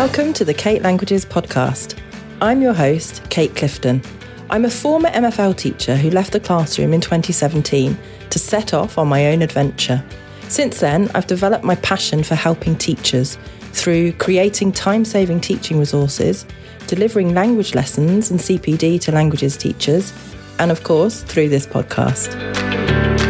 Welcome to the Kate Languages podcast. I'm your host, Kate Clifton. I'm a former MFL teacher who left the classroom in 2017 to set off on my own adventure. Since then, I've developed my passion for helping teachers through creating time saving teaching resources, delivering language lessons and CPD to languages teachers, and of course, through this podcast.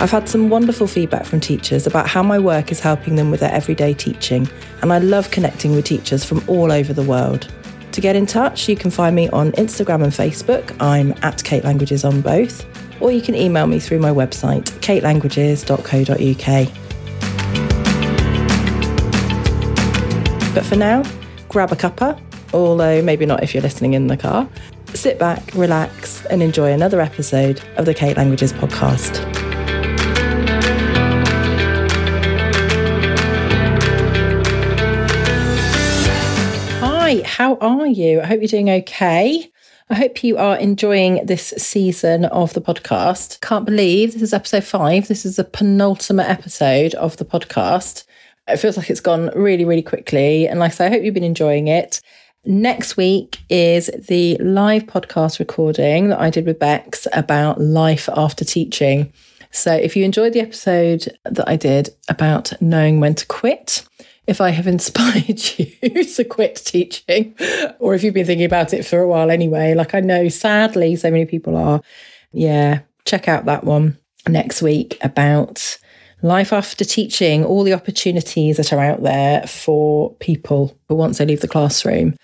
I've had some wonderful feedback from teachers about how my work is helping them with their everyday teaching, and I love connecting with teachers from all over the world. To get in touch, you can find me on Instagram and Facebook. I'm at Kate Languages on both, or you can email me through my website, katelanguages.co.uk. But for now, grab a cuppa, although maybe not if you're listening in the car. Sit back, relax, and enjoy another episode of the Kate Languages podcast. How are you? I hope you're doing okay. I hope you are enjoying this season of the podcast. Can't believe this is episode five. This is the penultimate episode of the podcast. It feels like it's gone really, really quickly. And like I say, I hope you've been enjoying it. Next week is the live podcast recording that I did with Bex about life after teaching. So if you enjoyed the episode that I did about knowing when to quit, if I have inspired you to quit teaching, or if you've been thinking about it for a while anyway. Like I know, sadly, so many people are. Yeah, check out that one next week about life after teaching, all the opportunities that are out there for people once they leave the classroom.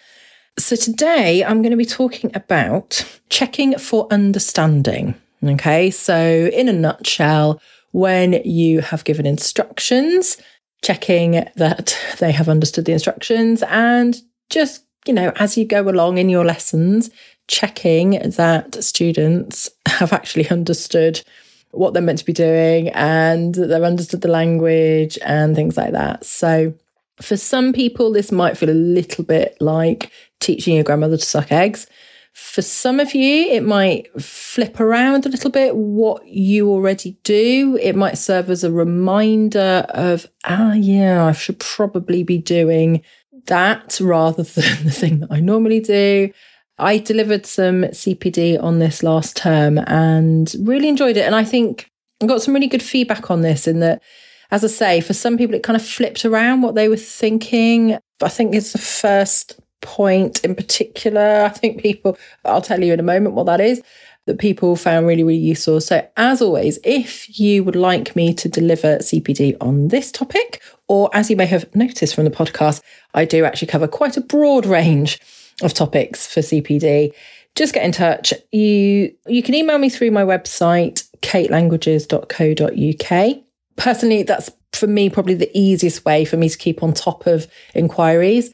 So today I'm going to be talking about checking for understanding. Okay, so in a nutshell, when you have given instructions, checking that they have understood the instructions and just, you know, as you go along in your lessons, checking that students have actually understood what they're meant to be doing and they've understood the language and things like that. So, for some people, this might feel a little bit like teaching your grandmother to suck eggs. For some of you, it might flip around a little bit what you already do. It might serve as a reminder of, ah, yeah, I should probably be doing that rather than the thing that I normally do. I delivered some CPD on this last term and really enjoyed it. And I think I got some really good feedback on this in that, as I say, for some people, it kind of flipped around what they were thinking. I think it's the first point in particular. I think people, I'll tell you in a moment what that is, that people found really, really useful. So, as always, if you would like me to deliver CPD on this topic, or as you may have noticed from the podcast, I do actually cover quite a broad range of topics for CPD. Just get in touch. You you can email me through my website, katelanguages.co.uk. Personally, that's for me probably the easiest way for me to keep on top of inquiries.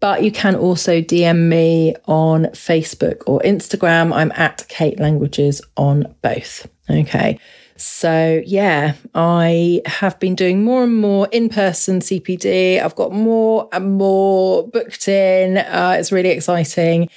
But you can also DM me on Facebook or Instagram. I'm at Kate Languages on both. Okay. So, yeah, I have been doing more and more in person CPD. I've got more and more booked in. Uh, it's really exciting.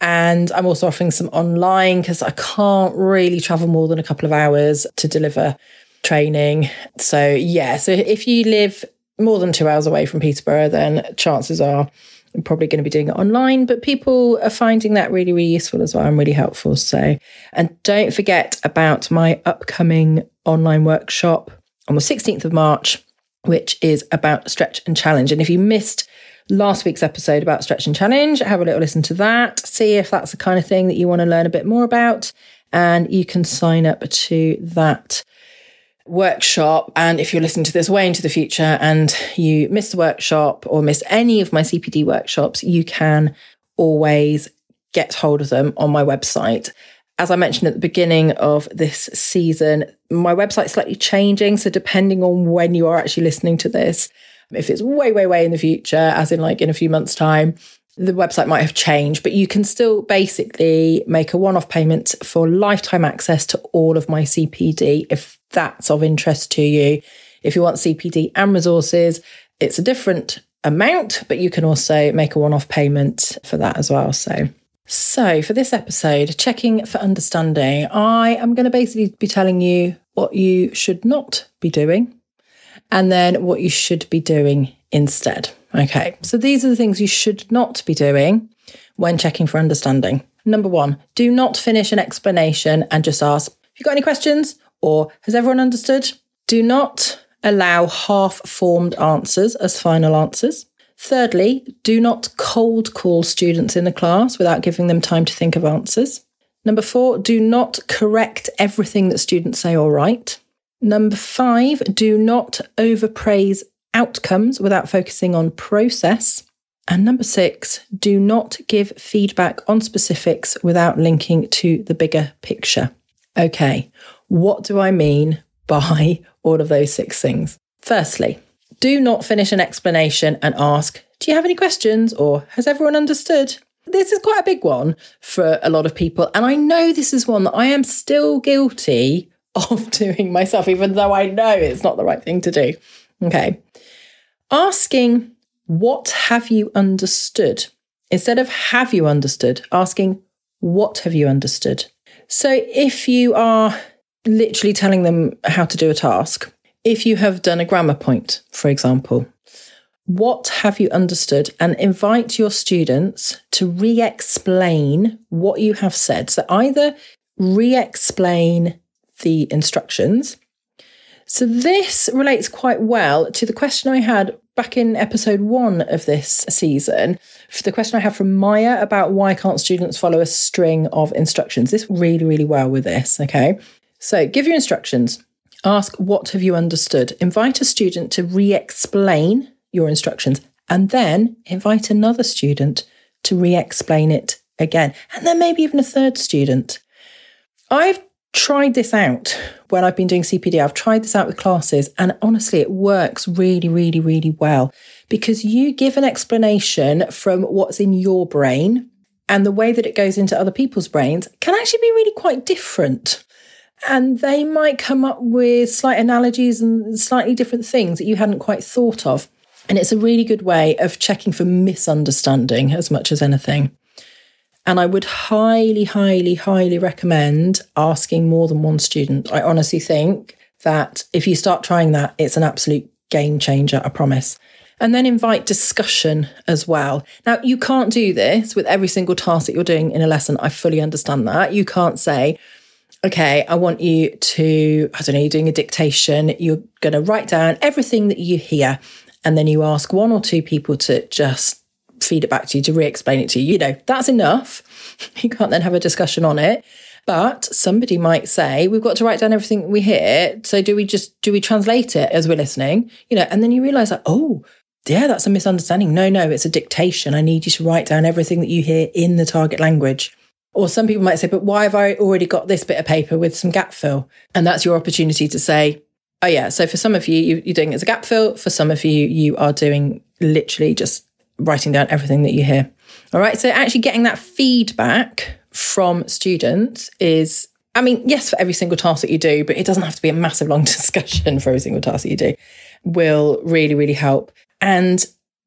And I'm also offering some online because I can't really travel more than a couple of hours to deliver training. So, yeah, so if you live more than two hours away from Peterborough, then chances are I'm probably going to be doing it online, but people are finding that really, really useful as well and really helpful. So, and don't forget about my upcoming online workshop on the 16th of March, which is about stretch and challenge. And if you missed last week's episode about stretch and challenge, have a little listen to that, see if that's the kind of thing that you want to learn a bit more about. And you can sign up to that workshop. And if you're listening to this way into the future and you miss the workshop or miss any of my CPD workshops, you can always get hold of them on my website. As I mentioned at the beginning of this season, my website's slightly changing. So, depending on when you are actually listening to this, if it's way, way, way in the future, as in like in a few months' time, the website might have changed, but you can still basically make a one off payment for lifetime access to all of my CPD if that's of interest to you. If you want CPD and resources, it's a different amount, but you can also make a one off payment for that as well. So, so for this episode, checking for understanding, I am going to basically be telling you what you should not be doing and then what you should be doing instead. Okay, so these are the things you should not be doing when checking for understanding. Number one, do not finish an explanation and just ask, Have you got any questions? Or has everyone understood? Do not allow half formed answers as final answers. Thirdly, do not cold call students in the class without giving them time to think of answers. Number four, do not correct everything that students say or write. Number five, do not overpraise outcomes without focusing on process. And number six, do not give feedback on specifics without linking to the bigger picture. Okay, what do I mean by all of those six things? Firstly, do not finish an explanation and ask, Do you have any questions? or Has everyone understood? This is quite a big one for a lot of people. And I know this is one that I am still guilty of doing myself, even though I know it's not the right thing to do. Okay. Asking what have you understood? Instead of have you understood, asking what have you understood? So if you are literally telling them how to do a task, if you have done a grammar point, for example, what have you understood? And invite your students to re explain what you have said. So either re explain the instructions. So this relates quite well to the question I had back in episode one of this season, the question I have from Maya about why can't students follow a string of instructions. This really, really well with this. Okay. So give your instructions. Ask, what have you understood? Invite a student to re explain your instructions and then invite another student to re explain it again. And then maybe even a third student. I've tried this out when I've been doing CPD. I've tried this out with classes, and honestly, it works really, really, really well because you give an explanation from what's in your brain, and the way that it goes into other people's brains can actually be really quite different. And they might come up with slight analogies and slightly different things that you hadn't quite thought of. And it's a really good way of checking for misunderstanding as much as anything. And I would highly, highly, highly recommend asking more than one student. I honestly think that if you start trying that, it's an absolute game changer, I promise. And then invite discussion as well. Now, you can't do this with every single task that you're doing in a lesson. I fully understand that. You can't say, okay, I want you to, I don't know, you're doing a dictation, you're going to write down everything that you hear. And then you ask one or two people to just feed it back to you to re-explain it to you. You know, that's enough. You can't then have a discussion on it. But somebody might say, we've got to write down everything we hear. So do we just do we translate it as we're listening? You know, and then you realize that, oh, yeah, that's a misunderstanding. No, no, it's a dictation. I need you to write down everything that you hear in the target language. Or some people might say, but why have I already got this bit of paper with some gap fill? And that's your opportunity to say, oh, yeah. So for some of you, you're doing it as a gap fill. For some of you, you are doing literally just writing down everything that you hear. All right. So actually getting that feedback from students is, I mean, yes, for every single task that you do, but it doesn't have to be a massive long discussion for every single task that you do, will really, really help. And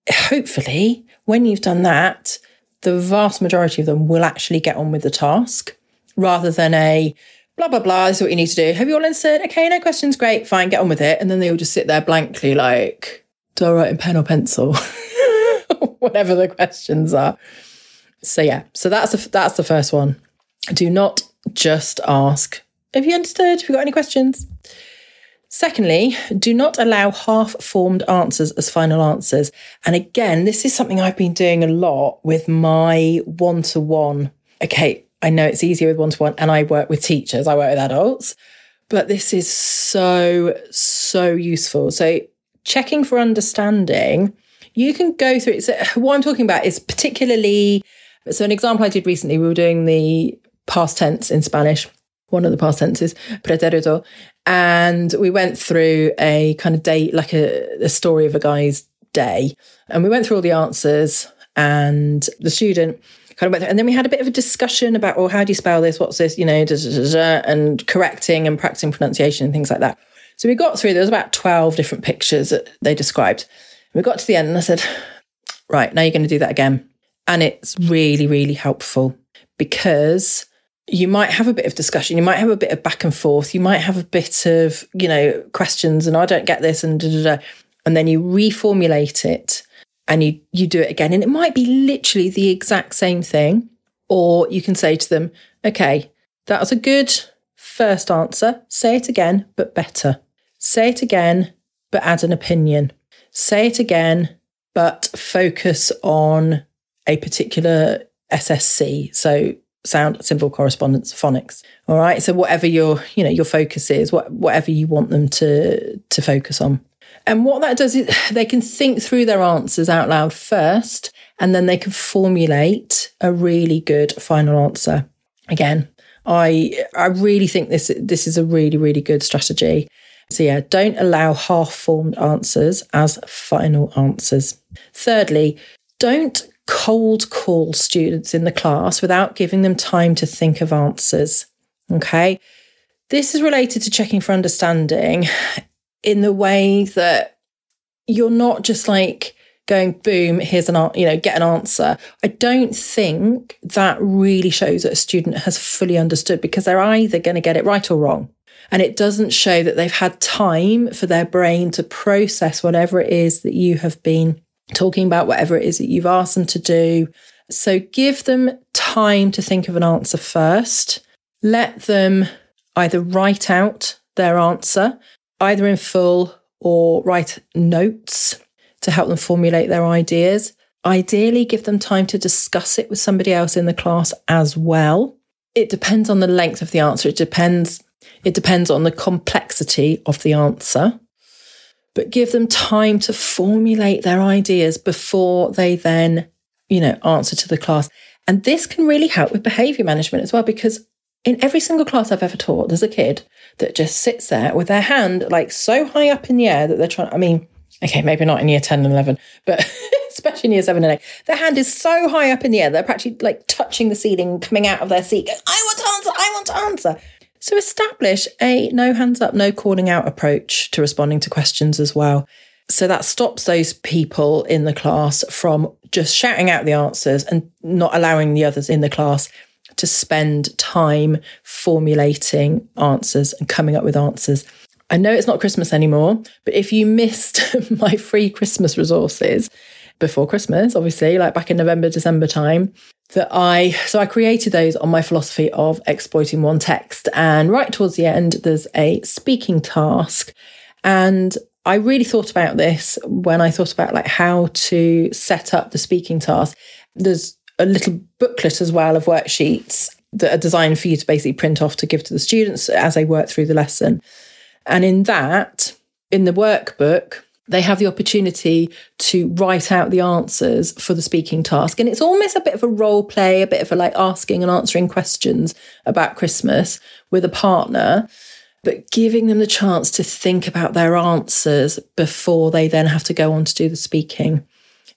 hopefully, when you've done that, the vast majority of them will actually get on with the task rather than a blah, blah, blah. This is what you need to do. Have you all answered? Okay, no questions. Great, fine, get on with it. And then they all just sit there blankly, like, do I write in pen or pencil? whatever the questions are. So yeah, so that's the, that's the first one. Do not just ask, have you understood? Have you got any questions? Secondly, do not allow half formed answers as final answers. And again, this is something I've been doing a lot with my one to one. Okay, I know it's easier with one to one, and I work with teachers, I work with adults, but this is so, so useful. So, checking for understanding you can go through it. So what I'm talking about is particularly, so an example I did recently, we were doing the past tense in Spanish, one of the past tenses, pretérito, and we went through a kind of day, like a, a story of a guy's day. And we went through all the answers and the student kind of went through, and then we had a bit of a discussion about, well, how do you spell this? What's this? You know, da, da, da, and correcting and practicing pronunciation and things like that. So we got through, there was about 12 different pictures that they described. We got to the end and I said, right, now you're going to do that again. And it's really, really helpful because you might have a bit of discussion, you might have a bit of back and forth, you might have a bit of, you know, questions and I don't get this and da, da, da. And then you reformulate it and you you do it again and it might be literally the exact same thing or you can say to them okay that was a good first answer say it again but better say it again but add an opinion say it again but focus on a particular ssc so sound symbol correspondence phonics all right so whatever your you know your focus is what, whatever you want them to to focus on and what that does is they can think through their answers out loud first, and then they can formulate a really good final answer. Again, I I really think this this is a really really good strategy. So yeah, don't allow half-formed answers as final answers. Thirdly, don't cold call students in the class without giving them time to think of answers. Okay? This is related to checking for understanding in the way that you're not just like going boom here's an you know get an answer. I don't think that really shows that a student has fully understood because they're either going to get it right or wrong. And it doesn't show that they've had time for their brain to process whatever it is that you have been talking about whatever it is that you've asked them to do. So give them time to think of an answer first. Let them either write out their answer either in full or write notes to help them formulate their ideas. Ideally, give them time to discuss it with somebody else in the class as well. It depends on the length of the answer. It depends. It depends on the complexity of the answer. But give them time to formulate their ideas before they then, you know, answer to the class. And this can really help with behavior management as well, because in every single class I've ever taught, there's a kid that just sits there with their hand like so high up in the air that they're trying. I mean, okay, maybe not in year 10 and 11, but especially in year 7 and 8. Their hand is so high up in the air, they're practically like touching the ceiling, coming out of their seat, going, I want to answer, I want to answer. So establish a no hands up, no calling out approach to responding to questions as well. So that stops those people in the class from just shouting out the answers and not allowing the others in the class to spend time formulating answers and coming up with answers. I know it's not Christmas anymore, but if you missed my free Christmas resources before Christmas, obviously, like back in November, December time, that I so I created those on my philosophy of exploiting one text. And right towards the end, there's a speaking task. And I really thought about this when I thought about like how to set up the speaking task. There's a little booklet as well of worksheets that are designed for you to basically print off to give to the students as they work through the lesson. And in that, in the workbook, they have the opportunity to write out the answers for the speaking task. And it's almost a bit of a role play, a bit of a like asking and answering questions about Christmas with a partner, but giving them the chance to think about their answers before they then have to go on to do the speaking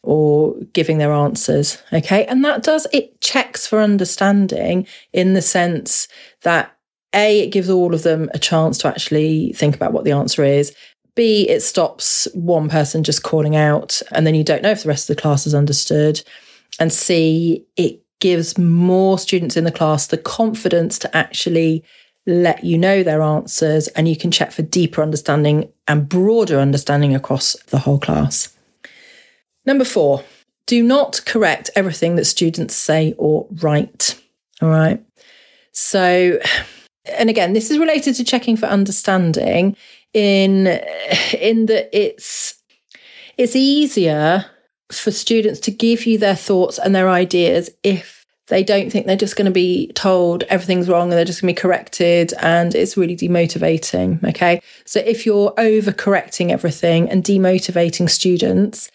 or giving their answers. Okay. And that does, it checks for understanding in the sense that A, it gives all of them a chance to actually think about what the answer is. B, it stops one person just calling out and then you don't know if the rest of the class has understood. And C, it gives more students in the class the confidence to actually let you know their answers and you can check for deeper understanding and broader understanding across the whole class. Number four, do not correct everything that students say or write. All right. So, and again, this is related to checking for understanding in in that it's it's easier for students to give you their thoughts and their ideas if they don't think they're just going to be told everything's wrong and they're just going to be corrected and it's really demotivating okay so if you're over correcting everything and demotivating students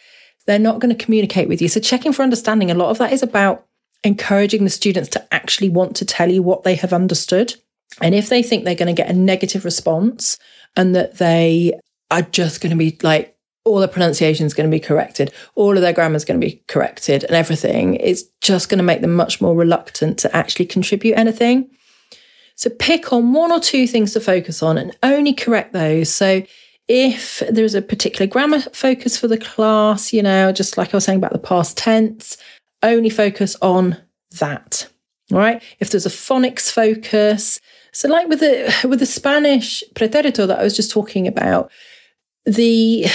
they're not going to communicate with you. So, checking for understanding, a lot of that is about encouraging the students to actually want to tell you what they have understood. And if they think they're going to get a negative response and that they are just going to be like, all the pronunciation is going to be corrected, all of their grammar is going to be corrected, and everything, it's just going to make them much more reluctant to actually contribute anything. So pick on one or two things to focus on and only correct those. So if there's a particular grammar focus for the class, you know, just like I was saying about the past tense, only focus on that. All right. If there's a phonics focus, so like with the with the Spanish pretérito that I was just talking about, the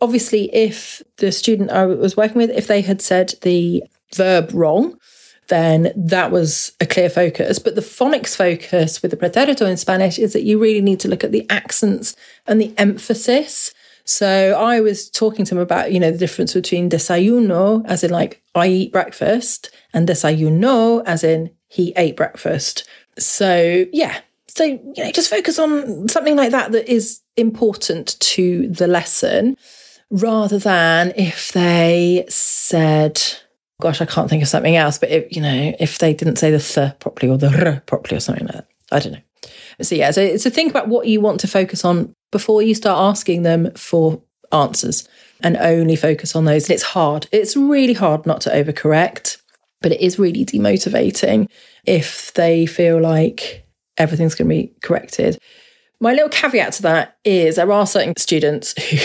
obviously, if the student I was working with, if they had said the verb wrong, then that was a clear focus. But the phonics focus with the pretérito in Spanish is that you really need to look at the accents and the emphasis. So I was talking to him about, you know, the difference between desayuno, as in like I eat breakfast, and desayunó, as in he ate breakfast. So yeah. So, you know, just focus on something like that that is important to the lesson rather than if they said, gosh, I can't think of something else. But if, you know, if they didn't say the th properly or the r properly or something like that, I don't know. So yeah, so, so think about what you want to focus on before you start asking them for answers and only focus on those. And it's hard. It's really hard not to overcorrect, but it is really demotivating if they feel like everything's going to be corrected. My little caveat to that is there are certain students who,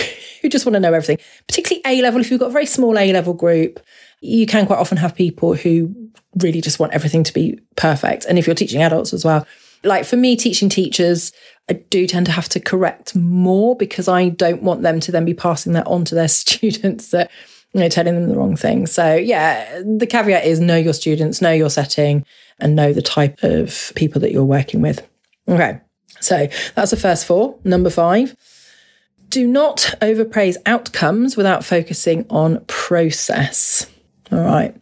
who just want to know everything, particularly A level. If you've got a very small A level group, you can quite often have people who really just want everything to be perfect. And if you're teaching adults as well, like for me, teaching teachers, I do tend to have to correct more because I don't want them to then be passing that on to their students that, you know, telling them the wrong thing. So, yeah, the caveat is know your students, know your setting, and know the type of people that you're working with. Okay, so that's the first four. Number five, do not overpraise outcomes without focusing on process. All right.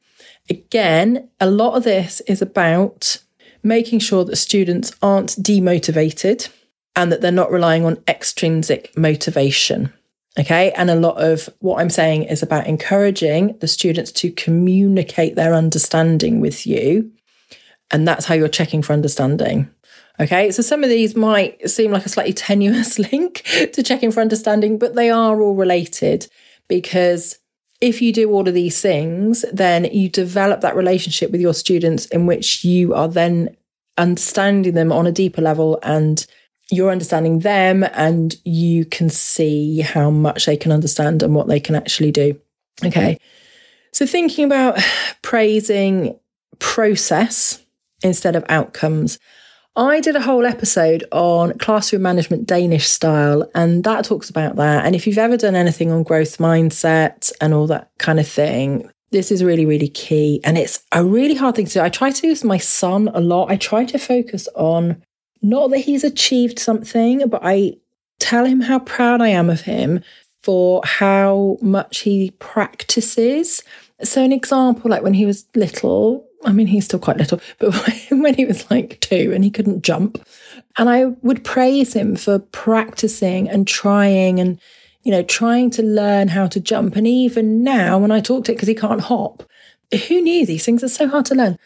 Again, a lot of this is about making sure that students aren't demotivated and that they're not relying on extrinsic motivation. Okay. And a lot of what I'm saying is about encouraging the students to communicate their understanding with you. And that's how you're checking for understanding. Okay. So some of these might seem like a slightly tenuous link to checking for understanding, but they are all related because if you do all of these things, then you develop that relationship with your students in which you are then understanding them on a deeper level and you're understanding them and you can see how much they can understand and what they can actually do. Okay. So thinking about praising process instead of outcomes. I did a whole episode on classroom management Danish style, and that talks about that. And if you've ever done anything on growth mindset and all that kind of thing, this is really, really key. And it's a really hard thing to do. I try to do with my son a lot. I try to focus on not that he's achieved something, but I tell him how proud I am of him for how much he practices. So, an example, like when he was little, I mean, he's still quite little, but when he was like two and he couldn't jump, and I would praise him for practicing and trying and, you know, trying to learn how to jump. And even now, when I talk to it, because he can't hop, who knew these things are so hard to learn?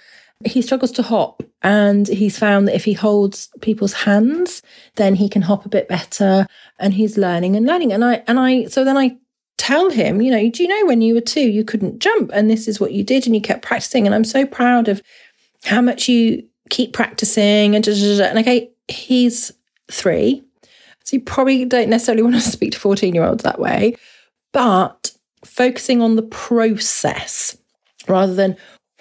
He struggles to hop, and he's found that if he holds people's hands, then he can hop a bit better. And he's learning and learning. And I, and I, so then I tell him, you know, do you know when you were two, you couldn't jump and this is what you did and you kept practicing. And I'm so proud of how much you keep practicing and, and okay, he's three. So you probably don't necessarily want to speak to 14 year olds that way, but focusing on the process rather than,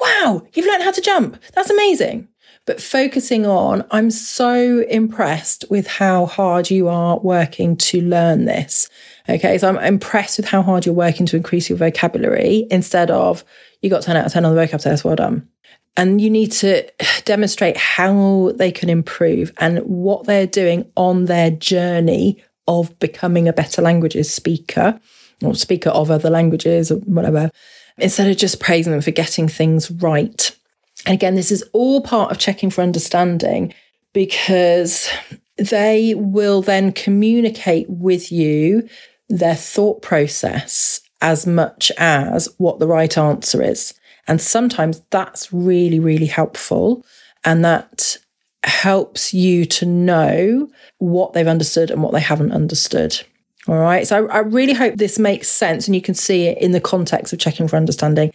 wow, you've learned how to jump. That's amazing. But focusing on, I'm so impressed with how hard you are working to learn this. Okay, so I'm impressed with how hard you're working to increase your vocabulary instead of you got 10 out of 10 on the vocab test, well done. And you need to demonstrate how they can improve and what they're doing on their journey of becoming a better languages speaker or speaker of other languages or whatever, instead of just praising them for getting things right. And again, this is all part of checking for understanding because they will then communicate with you their thought process as much as what the right answer is. And sometimes that's really, really helpful. And that helps you to know what they've understood and what they haven't understood. All right. So I, I really hope this makes sense and you can see it in the context of checking for understanding.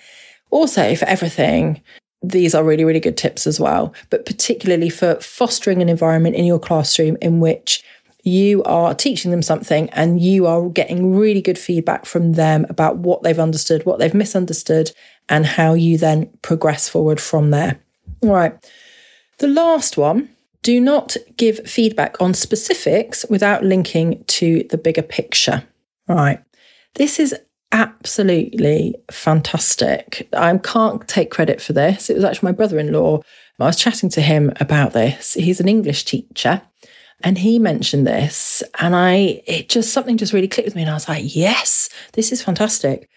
Also, for everything, these are really, really good tips as well, but particularly for fostering an environment in your classroom in which you are teaching them something and you are getting really good feedback from them about what they've understood, what they've misunderstood, and how you then progress forward from there. All right. The last one do not give feedback on specifics without linking to the bigger picture. Right. This is absolutely fantastic. I can't take credit for this. It was actually my brother in law. I was chatting to him about this. He's an English teacher and he mentioned this and I it just something just really clicked with me and I was like, "Yes, this is fantastic."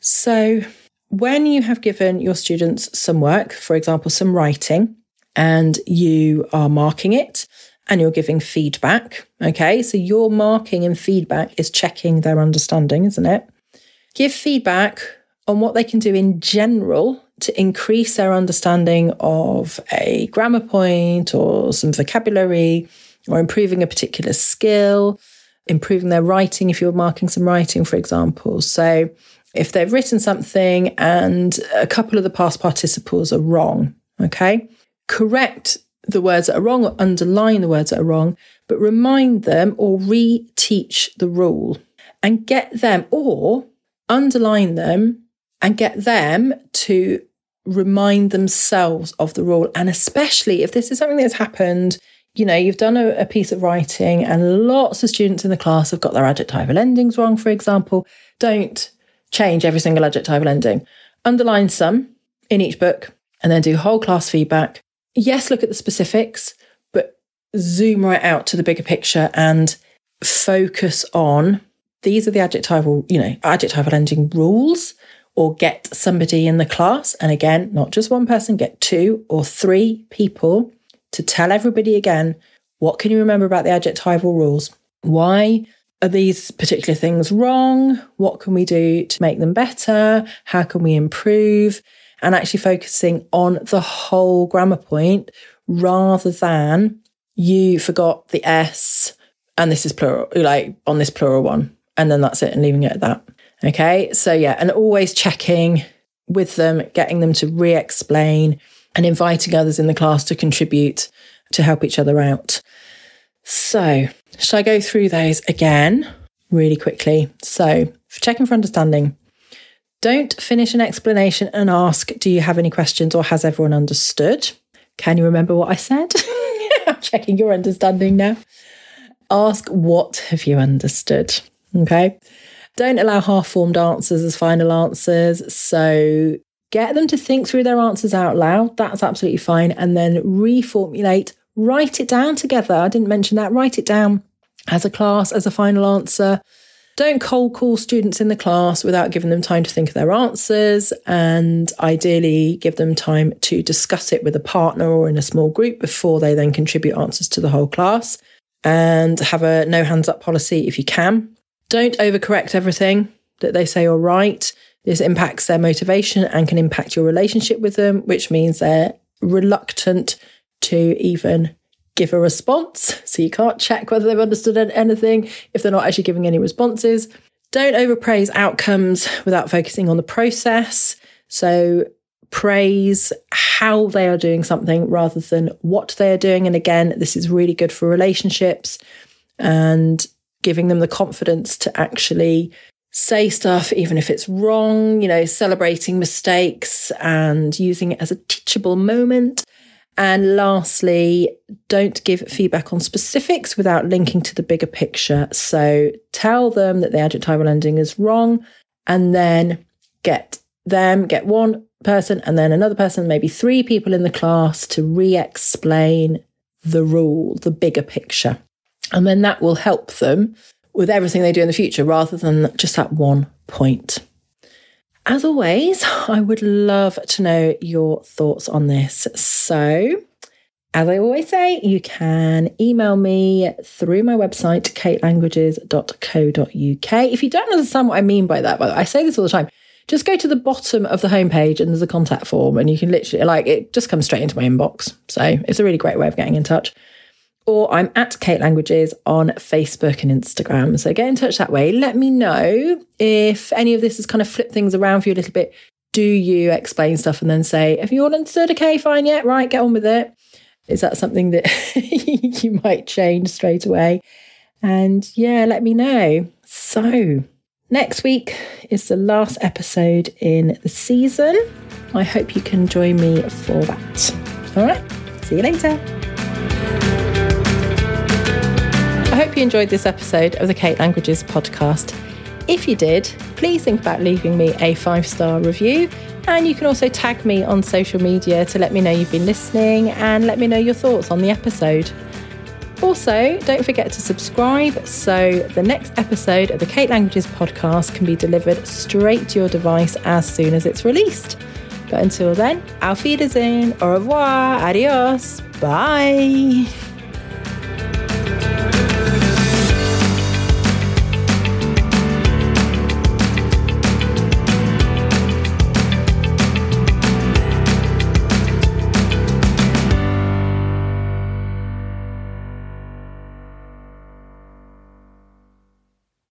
So, when you have given your students some work, for example, some writing, and you are marking it and you're giving feedback, okay? So, your marking and feedback is checking their understanding, isn't it? Give feedback on what they can do in general to increase their understanding of a grammar point or some vocabulary or improving a particular skill, improving their writing if you're marking some writing, for example. So, if they've written something and a couple of the past participles are wrong, okay, correct the words that are wrong or underline the words that are wrong, but remind them or reteach the rule and get them or underline them and get them to remind themselves of the rule. And especially if this is something that's happened, you know, you've done a, a, piece of writing and lots of students in the class have got their adjectival endings wrong, for example, don't change every single adjectival ending. Underline some in each book and then do whole class feedback. Yes, look at the specifics, but zoom right out to the bigger picture and focus on these are the adjectival, you know, adjectival ending rules or get somebody in the class. And again, not just one person, get two or three people to tell everybody again what can you remember about the adjectival rules? Why are these particular things wrong? What can we do to make them better? How can we improve? And actually focusing on the whole grammar point rather than you forgot the S and this is plural, like on this plural one. And then that's it and leaving it at that. Okay. So, yeah, and always checking with them, getting them to re explain and inviting others in the class to contribute to help each other out. So, should I go through those again really quickly? So, checking for understanding, don't finish an explanation and ask, Do you have any questions or has everyone understood? Can you remember what I said? I'm checking your understanding now. Ask, What have you understood? Okay. Don't allow half formed answers as final answers. So get them to think through their answers out loud. That's absolutely fine. And then reformulate, write it down together. I didn't mention that. Write it down as a class, as a final answer. Don't cold call students in the class without giving them time to think of their answers. And ideally, give them time to discuss it with a partner or in a small group before they then contribute answers to the whole class. And have a no hands up policy if you can. Don't overcorrect everything that they say or write. This impacts their motivation and can impact your relationship with them, which means they're reluctant to even give a response. So you can't check whether they've understood anything if they're not actually giving any responses. Don't overpraise outcomes without focusing on the process. So praise how they are doing something rather than what they are doing. And again, this is really good for relationships and giving them the confidence to actually say stuff, even if it's wrong, you know, celebrating mistakes and using it as a teachable moment. And lastly, don't give feedback on specifics without linking to the bigger picture. So tell them that the adjectival ending is wrong and then get them, get one person and then another person, maybe three people in the class to re explain the rule, the bigger picture. And then that will help them with everything they do in the future rather than just that one point. As always, I would love to know your thoughts on this. So, as I always say, you can email me through my website, katelanguages.co.uk. If you don't understand what I mean by that, I say this all the time, just go to the bottom of the homepage and there's a contact form, and you can literally, like, it just comes straight into my inbox. So, it's a really great way of getting in touch or I'm at Kate Languages on Facebook and Instagram. So get in touch that way. Let me know if any of this has kind of flipped things around for you a little bit. Do you explain stuff and then say, have you all understood? Okay, fine, yeah, right, get on with it. Is that something that you might change straight away? And yeah, let me know. So, next week is the last episode in the season. I hope you can join me for that. All right, see you later. I hope you enjoyed this episode of the Kate Languages podcast. If you did, please think about leaving me a five star review. And you can also tag me on social media to let me know you've been listening and let me know your thoughts on the episode. Also, don't forget to subscribe so the next episode of the Kate Languages podcast can be delivered straight to your device as soon as it's released. But until then, auf Wiedersehen, au revoir, adios, bye.